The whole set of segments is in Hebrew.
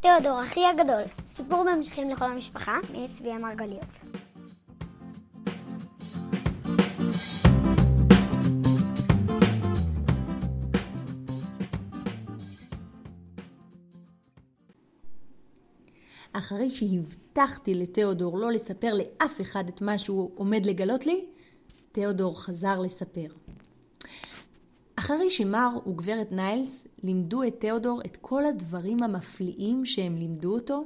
תיאודור, אחי הגדול, סיפור בהמשכים לכל המשפחה, מאת צבי המרגליות. אחרי שהבטחתי לתיאודור לא לספר לאף אחד את מה שהוא עומד לגלות לי, תיאודור חזר לספר. אחרי שמר וגברת ניילס לימדו את תיאודור את כל הדברים המפליאים שהם לימדו אותו,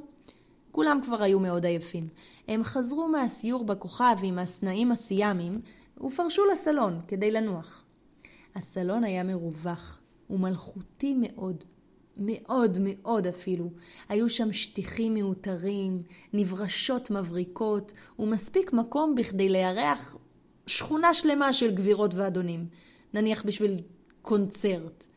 כולם כבר היו מאוד עייפים. הם חזרו מהסיור בכוכב עם הסנאים הסיאמיים ופרשו לסלון כדי לנוח. הסלון היה מרווח ומלכותי מאוד, מאוד מאוד אפילו. היו שם שטיחים מיותרים, נברשות מבריקות, ומספיק מקום בכדי לארח שכונה שלמה של גבירות ואדונים. נניח בשביל קונצרט.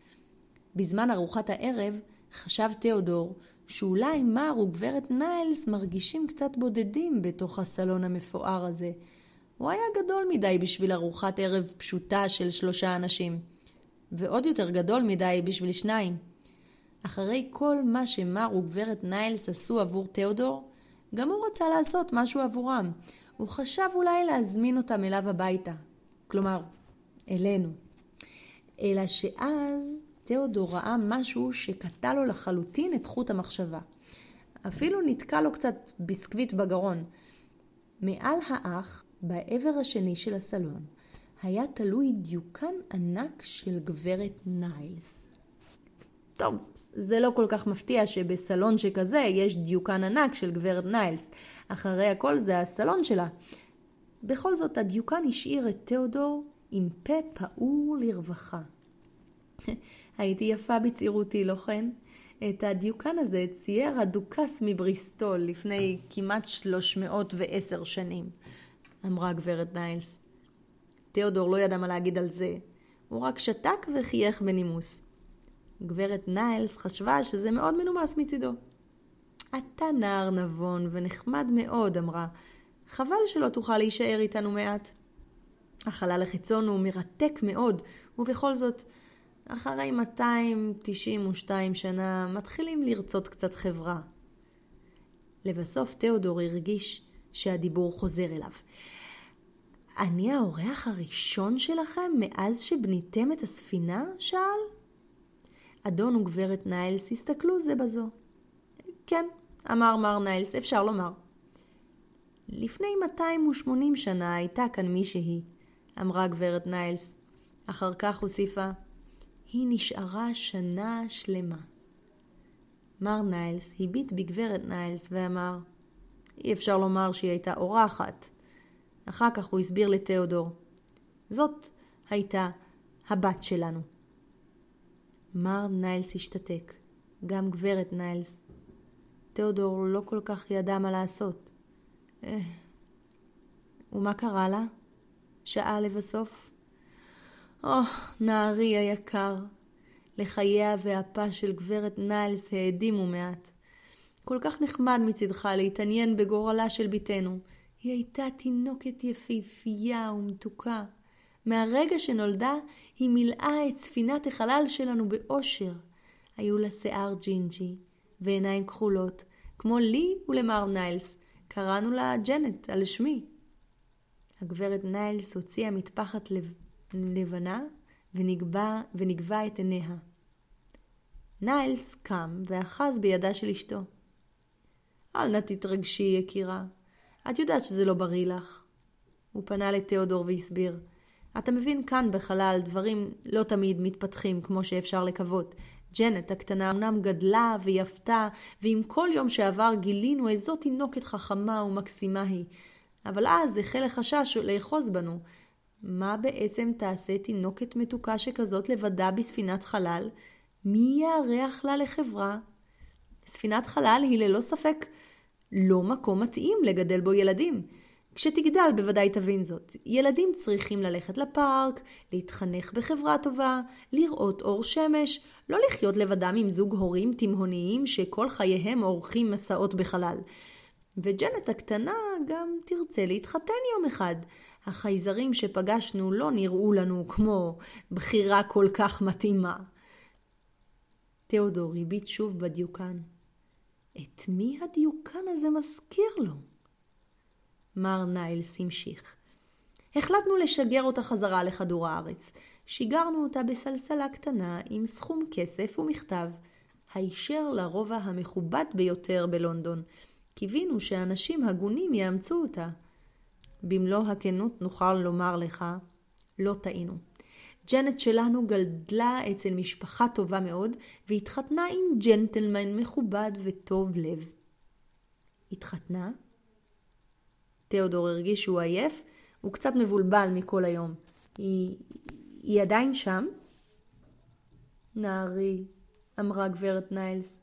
בזמן ארוחת הערב חשב תיאודור שאולי מר וגברת ניילס מרגישים קצת בודדים בתוך הסלון המפואר הזה. הוא היה גדול מדי בשביל ארוחת ערב פשוטה של שלושה אנשים, ועוד יותר גדול מדי בשביל שניים. אחרי כל מה שמר וגברת ניילס עשו עבור תיאודור, גם הוא רצה לעשות משהו עבורם. הוא חשב אולי להזמין אותם אליו הביתה. כלומר, אלינו. אלא שאז תיאודור ראה משהו שקטע לו לחלוטין את חוט המחשבה. אפילו נתקע לו קצת ביסקוויט בגרון. מעל האח, בעבר השני של הסלון, היה תלוי דיוקן ענק של גברת ניילס. טוב, זה לא כל כך מפתיע שבסלון שכזה יש דיוקן ענק של גברת ניילס. אחרי הכל זה הסלון שלה. בכל זאת, הדיוקן השאיר את תיאודור עם פה פעור לרווחה. הייתי יפה בצעירותי, לא כן? את הדיוקן הזה צייר הדוכס מבריסטול לפני כמעט 310 שנים, אמרה גברת ניילס. תיאודור לא ידע מה להגיד על זה, הוא רק שתק וחייך בנימוס. גברת ניילס חשבה שזה מאוד מנומס מצידו. אתה נער נבון ונחמד מאוד, אמרה. חבל שלא תוכל להישאר איתנו מעט. החלל החיצון הוא מרתק מאוד, ובכל זאת, אחרי 292 שנה מתחילים לרצות קצת חברה. לבסוף תיאודור הרגיש שהדיבור חוזר אליו. אני האורח הראשון שלכם מאז שבניתם את הספינה? שאל. אדון וגברת ניילס הסתכלו זה בזו. כן, אמר מר ניילס, אפשר לומר. לפני 280 שנה הייתה כאן מישהי, אמרה גברת ניילס. אחר כך הוסיפה, היא נשארה שנה שלמה. מר ניילס הביט בגברת ניילס ואמר, אי אפשר לומר שהיא הייתה אורחת. אחר כך הוא הסביר לתיאודור, זאת הייתה הבת שלנו. מר ניילס השתתק, גם גברת ניילס. תיאודור לא כל כך ידע מה לעשות. אה, ומה קרה לה? שאל לבסוף. או, oh, נערי היקר, לחייה והפה של גברת ניילס העדימו מעט. כל כך נחמד מצדך להתעניין בגורלה של בתנו. היא הייתה תינוקת יפהפייה ומתוקה. מהרגע שנולדה היא מילאה את ספינת החלל שלנו באושר. היו לה שיער ג'ינג'י ועיניים כחולות, כמו לי ולמר ניילס. קראנו לה ג'נט, על שמי. הגברת ניילס הוציאה מטפחת לב... לבנה ונגבה, את עיניה. ניילס קם ואחז בידה של אשתו. אל נא תתרגשי, יקירה. את יודעת שזה לא בריא לך. הוא פנה לתיאודור והסביר. אתה מבין, כאן בחלל דברים לא תמיד מתפתחים כמו שאפשר לקוות. ג'נט הקטנה אמנם גדלה ויפתה, ועם כל יום שעבר גילינו איזו תינוקת חכמה ומקסימה היא. אבל אז החל החשש לאחוז בנו. מה בעצם תעשה תינוקת מתוקה שכזאת לבדה בספינת חלל? מי יארח לה לחברה? ספינת חלל היא ללא ספק לא מקום מתאים לגדל בו ילדים. כשתגדל בוודאי תבין זאת. ילדים צריכים ללכת לפארק, להתחנך בחברה טובה, לראות אור שמש, לא לחיות לבדם עם זוג הורים תימהוניים שכל חייהם עורכים מסעות בחלל. וג'נט הקטנה גם תרצה להתחתן יום אחד. החייזרים שפגשנו לא נראו לנו כמו בחירה כל כך מתאימה. תיאודור הביט שוב בדיוקן. את מי הדיוקן הזה מזכיר לו? מר ניילס המשיך. החלטנו לשגר אותה חזרה לכדור הארץ. שיגרנו אותה בסלסלה קטנה עם סכום כסף ומכתב, הישר לרובע המכובד ביותר בלונדון. קיווינו שאנשים הגונים יאמצו אותה. במלוא הכנות נוכל לומר לך, לא טעינו. ג'נט שלנו גדלה אצל משפחה טובה מאוד, והתחתנה עם ג'נטלמן מכובד וטוב לב. התחתנה? תיאודור הרגיש שהוא עייף, הוא קצת מבולבל מכל היום. היא, היא עדיין שם? נערי, אמרה גברת ניילס,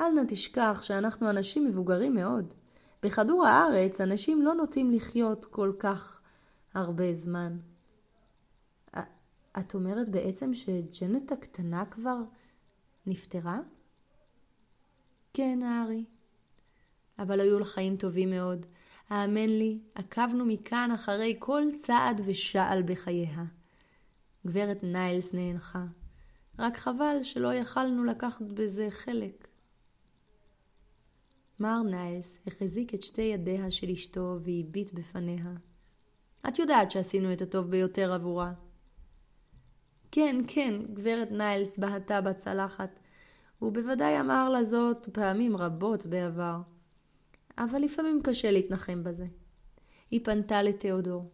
אל נא תשכח שאנחנו אנשים מבוגרים מאוד. בכדור הארץ אנשים לא נוטים לחיות כל כך הרבה זמן. את אומרת בעצם שג'נט הקטנה כבר נפטרה? כן, הארי. אבל היו לה חיים טובים מאוד. האמן לי, עקבנו מכאן אחרי כל צעד ושעל בחייה. גברת ניילס נאנחה. רק חבל שלא יכלנו לקחת בזה חלק. מר ניילס החזיק את שתי ידיה של אשתו והביט בפניה. את יודעת שעשינו את הטוב ביותר עבורה. כן, כן, גברת ניילס בהתה בצלחת. הוא בוודאי אמר לה זאת פעמים רבות בעבר. אבל לפעמים קשה להתנחם בזה. היא פנתה לתיאודור.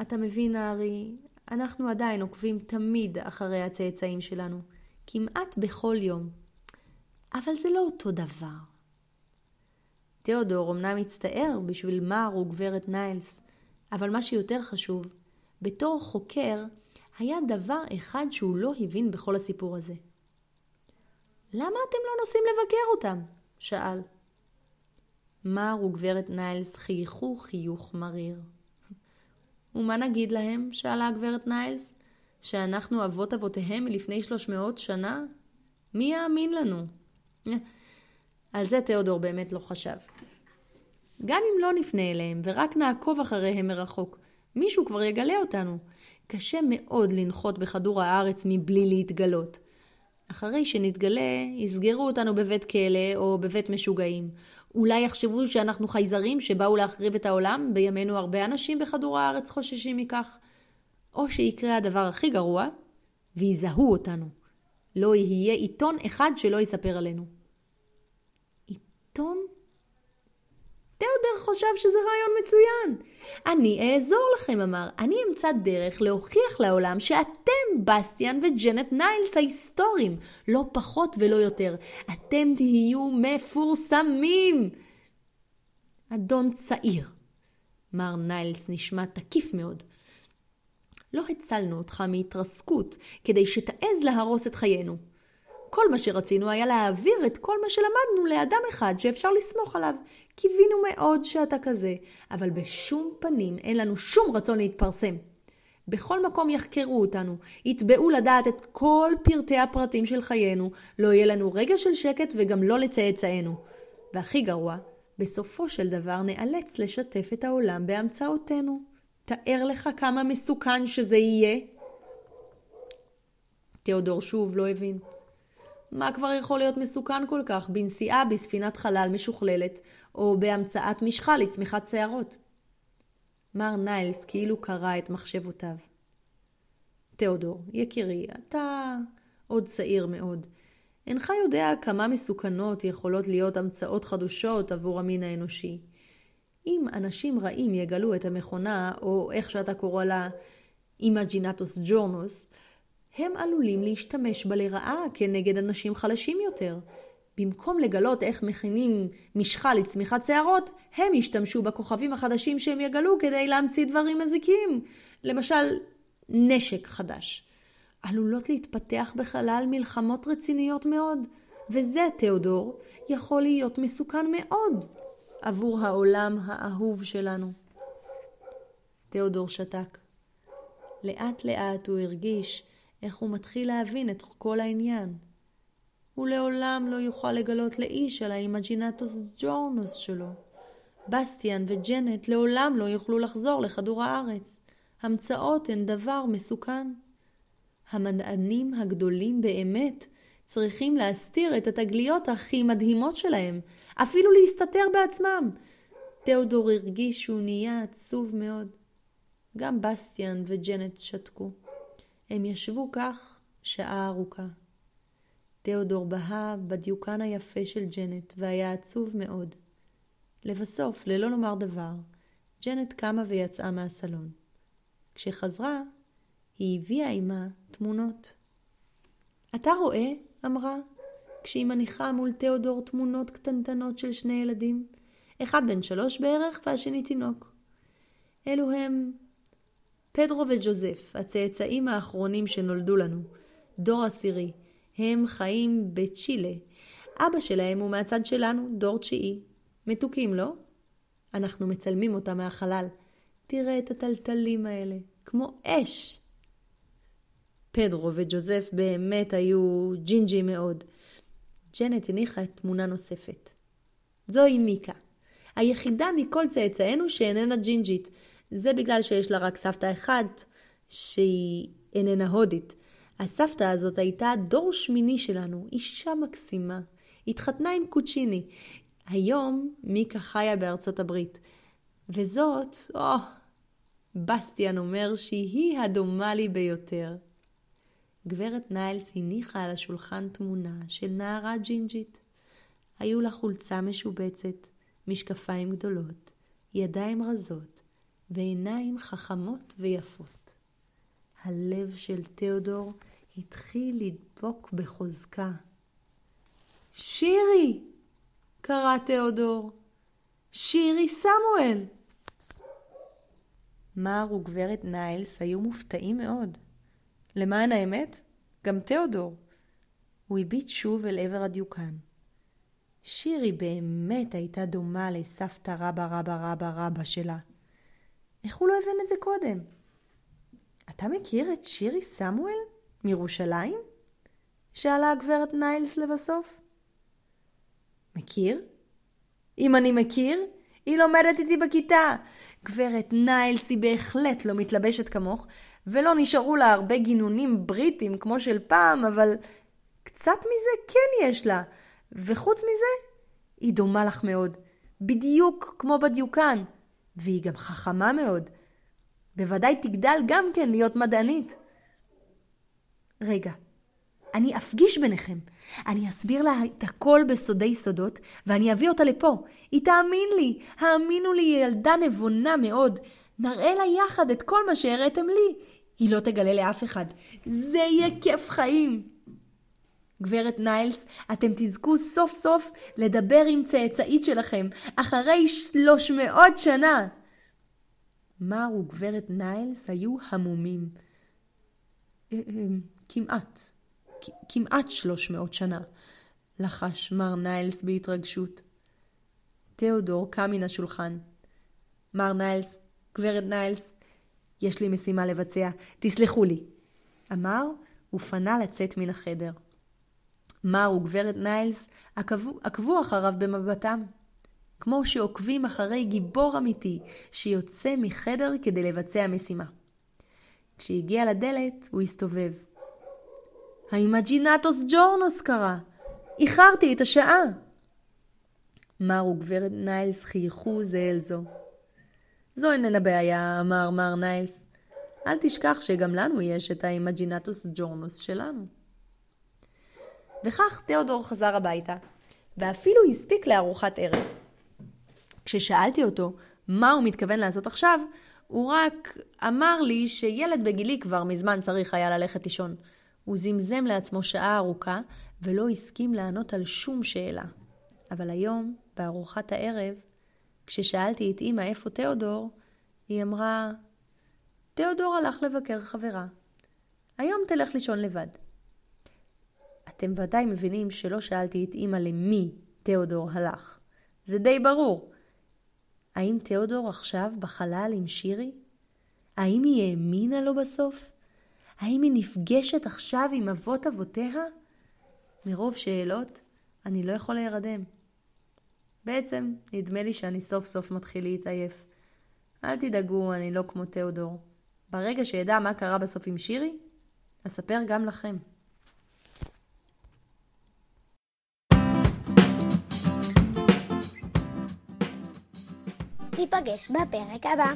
אתה מבין, הארי, אנחנו עדיין עוקבים תמיד אחרי הצאצאים שלנו, כמעט בכל יום. אבל זה לא אותו דבר. תיאודור אמנם הצטער בשביל מר וגברת ניילס, אבל מה שיותר חשוב, בתור חוקר, היה דבר אחד שהוא לא הבין בכל הסיפור הזה. למה אתם לא נוסעים לבקר אותם? שאל. מר וגברת ניילס חייכו חיוך מריר. ומה נגיד להם? שאלה הגברת ניילס. שאנחנו אבות אבותיהם מלפני שלוש מאות שנה? מי יאמין לנו? על זה תיאודור באמת לא חשב. גם אם לא נפנה אליהם ורק נעקוב אחריהם מרחוק, מישהו כבר יגלה אותנו. קשה מאוד לנחות בכדור הארץ מבלי להתגלות. אחרי שנתגלה, יסגרו אותנו בבית כלא או בבית משוגעים, אולי יחשבו שאנחנו חייזרים שבאו להחריב את העולם, בימינו הרבה אנשים בכדור הארץ חוששים מכך. או שיקרה הדבר הכי גרוע, ויזהו אותנו. לא יהיה עיתון אחד שלא יספר עלינו. עיתון? תיאודר חשב שזה רעיון מצוין. אני אעזור לכם, אמר. אני אמצא דרך להוכיח לעולם שאתם בסטיאן וג'נט ניילס ההיסטוריים, לא פחות ולא יותר. אתם תהיו מפורסמים. אדון צעיר. מר ניילס נשמע תקיף מאוד. לא הצלנו אותך מהתרסקות כדי שתעז להרוס את חיינו. כל מה שרצינו היה להעביר את כל מה שלמדנו לאדם אחד שאפשר לסמוך עליו. קיווינו מאוד שאתה כזה, אבל בשום פנים אין לנו שום רצון להתפרסם. בכל מקום יחקרו אותנו, יתבעו לדעת את כל פרטי הפרטים של חיינו, לא יהיה לנו רגע של שקט וגם לא לצאצאינו. והכי גרוע, בסופו של דבר נאלץ לשתף את העולם בהמצאותינו. תאר לך כמה מסוכן שזה יהיה. תיאודור שוב לא הבין. מה כבר יכול להיות מסוכן כל כך בנסיעה בספינת חלל משוכללת, או בהמצאת משחה לצמיחת שערות? מר ניילס כאילו קרא את מחשבותיו. תיאודור, יקירי, אתה עוד צעיר מאוד. אינך יודע כמה מסוכנות יכולות להיות המצאות חדשות עבור המין האנושי. אם אנשים רעים יגלו את המכונה, או איך שאתה קורא לה, אימג'ינטוס ג'ורנוס, הם עלולים להשתמש בה לרעה כנגד אנשים חלשים יותר. במקום לגלות איך מכינים משחה לצמיחת שערות, הם ישתמשו בכוכבים החדשים שהם יגלו כדי להמציא דברים מזיקים. למשל, נשק חדש. עלולות להתפתח בחלל מלחמות רציניות מאוד, וזה, תיאודור, יכול להיות מסוכן מאוד עבור העולם האהוב שלנו. תיאודור שתק. לאט לאט הוא הרגיש איך הוא מתחיל להבין את כל העניין. הוא לעולם לא יוכל לגלות לאיש על האימג'ינטוס ג'ורנוס שלו. בסטיאן וג'נט לעולם לא יוכלו לחזור לכדור הארץ. המצאות הן דבר מסוכן. המדענים הגדולים באמת צריכים להסתיר את התגליות הכי מדהימות שלהם, אפילו להסתתר בעצמם. תיאודור הרגיש שהוא נהיה עצוב מאוד. גם בסטיאן וג'נט שתקו. הם ישבו כך שעה ארוכה. תיאודור בהה בדיוקן היפה של ג'נט, והיה עצוב מאוד. לבסוף, ללא לומר דבר, ג'נט קמה ויצאה מהסלון. כשחזרה, היא הביאה עימה תמונות. אתה רואה? אמרה, כשהיא מניחה מול תיאודור תמונות קטנטנות של שני ילדים, אחד בן שלוש בערך והשני תינוק. אלו הם פדרו וג'וזף, הצאצאים האחרונים שנולדו לנו, דור עשירי. הם חיים בצ'ילה. אבא שלהם הוא מהצד שלנו, דור תשיעי. מתוקים, לא? אנחנו מצלמים אותם מהחלל. תראה את הטלטלים האלה, כמו אש. פדרו וג'וזף באמת היו ג'ינג'י מאוד. ג'נט הניחה את תמונה נוספת. זוהי מיקה, היחידה מכל צאצאינו שאיננה ג'ינג'ית. זה בגלל שיש לה רק סבתא אחת שהיא איננה הודית. הסבתא הזאת הייתה דור שמיני שלנו, אישה מקסימה. התחתנה עם קוצ'יני. היום מיקה חיה בארצות הברית. וזאת, או, בסטיאן אומר שהיא הדומה לי ביותר. גברת ניילס הניחה על השולחן תמונה של נערה ג'ינג'ית. היו לה חולצה משובצת, משקפיים גדולות, ידיים רזות ועיניים חכמות ויפות. הלב של תיאודור התחיל לדבוק בחוזקה. שירי! קרא תיאודור. שירי סמואל! מר וגברת ניילס היו מופתעים מאוד. למען האמת, גם תיאודור. הוא הביט שוב אל עבר הדיוקן. שירי באמת הייתה דומה לסבתא רבא רבא רבא רבא שלה. איך הוא לא הבין את זה קודם? אתה מכיר את שירי סמואל מירושלים? שאלה הגברת ניילס לבסוף. מכיר? אם אני מכיר, היא לומדת איתי בכיתה. גברת ניילס היא בהחלט לא מתלבשת כמוך, ולא נשארו לה הרבה גינונים בריטים כמו של פעם, אבל קצת מזה כן יש לה. וחוץ מזה, היא דומה לך מאוד. בדיוק כמו בדיוקן. והיא גם חכמה מאוד. בוודאי תגדל גם כן להיות מדענית. רגע, אני אפגיש ביניכם. אני אסביר לה את הכל בסודי סודות, ואני אביא אותה לפה. היא תאמין לי, האמינו לי, היא ילדה נבונה מאוד. נראה לה יחד את כל מה שהראיתם לי. היא לא תגלה לאף אחד. זה יהיה כיף חיים. גברת ניילס, אתם תזכו סוף סוף לדבר עם צאצאית שלכם, אחרי שלוש מאות שנה. מר וגברת ניילס היו המומים. אה, אה, כמעט, כמעט שלוש מאות שנה, לחש מר ניילס בהתרגשות. תיאודור קם מן השולחן. מר ניילס, גברת ניילס, יש לי משימה לבצע, תסלחו לי. אמר ופנה לצאת מן החדר. מר וגברת ניילס עקבו, עקבו אחריו במבטם, כמו שעוקבים אחרי גיבור אמיתי שיוצא מחדר כדי לבצע משימה. כשהגיע לדלת, הוא הסתובב. האימג'ינטוס ג'ורנוס קרא! איחרתי את השעה! מר וגברת ניילס חייכו זה אל זו. זו איננה בעיה, אמר מר ניילס. אל תשכח שגם לנו יש את האימג'ינטוס ג'ורנוס שלנו. וכך תיאודור חזר הביתה, ואפילו הספיק לארוחת ערב. כששאלתי אותו מה הוא מתכוון לעשות עכשיו, הוא רק אמר לי שילד בגילי כבר מזמן צריך היה ללכת לישון. הוא זמזם לעצמו שעה ארוכה, ולא הסכים לענות על שום שאלה. אבל היום, בארוחת הערב, כששאלתי את אמא איפה תיאודור, היא אמרה, תיאודור הלך לבקר חברה. היום תלך לישון לבד. אתם ודאי מבינים שלא שאלתי את אמא למי תיאודור הלך. זה די ברור. האם תיאודור עכשיו בחלל עם שירי? האם היא האמינה לו בסוף? האם היא נפגשת עכשיו עם אבות אבותיה? מרוב שאלות, אני לא יכול להירדם. בעצם, נדמה לי שאני סוף סוף מתחיל להתעייף. אל תדאגו, אני לא כמו תיאודור. ברגע שאדע מה קרה בסוף עם שירי, אספר גם לכם. ניפגש בפרק הבא.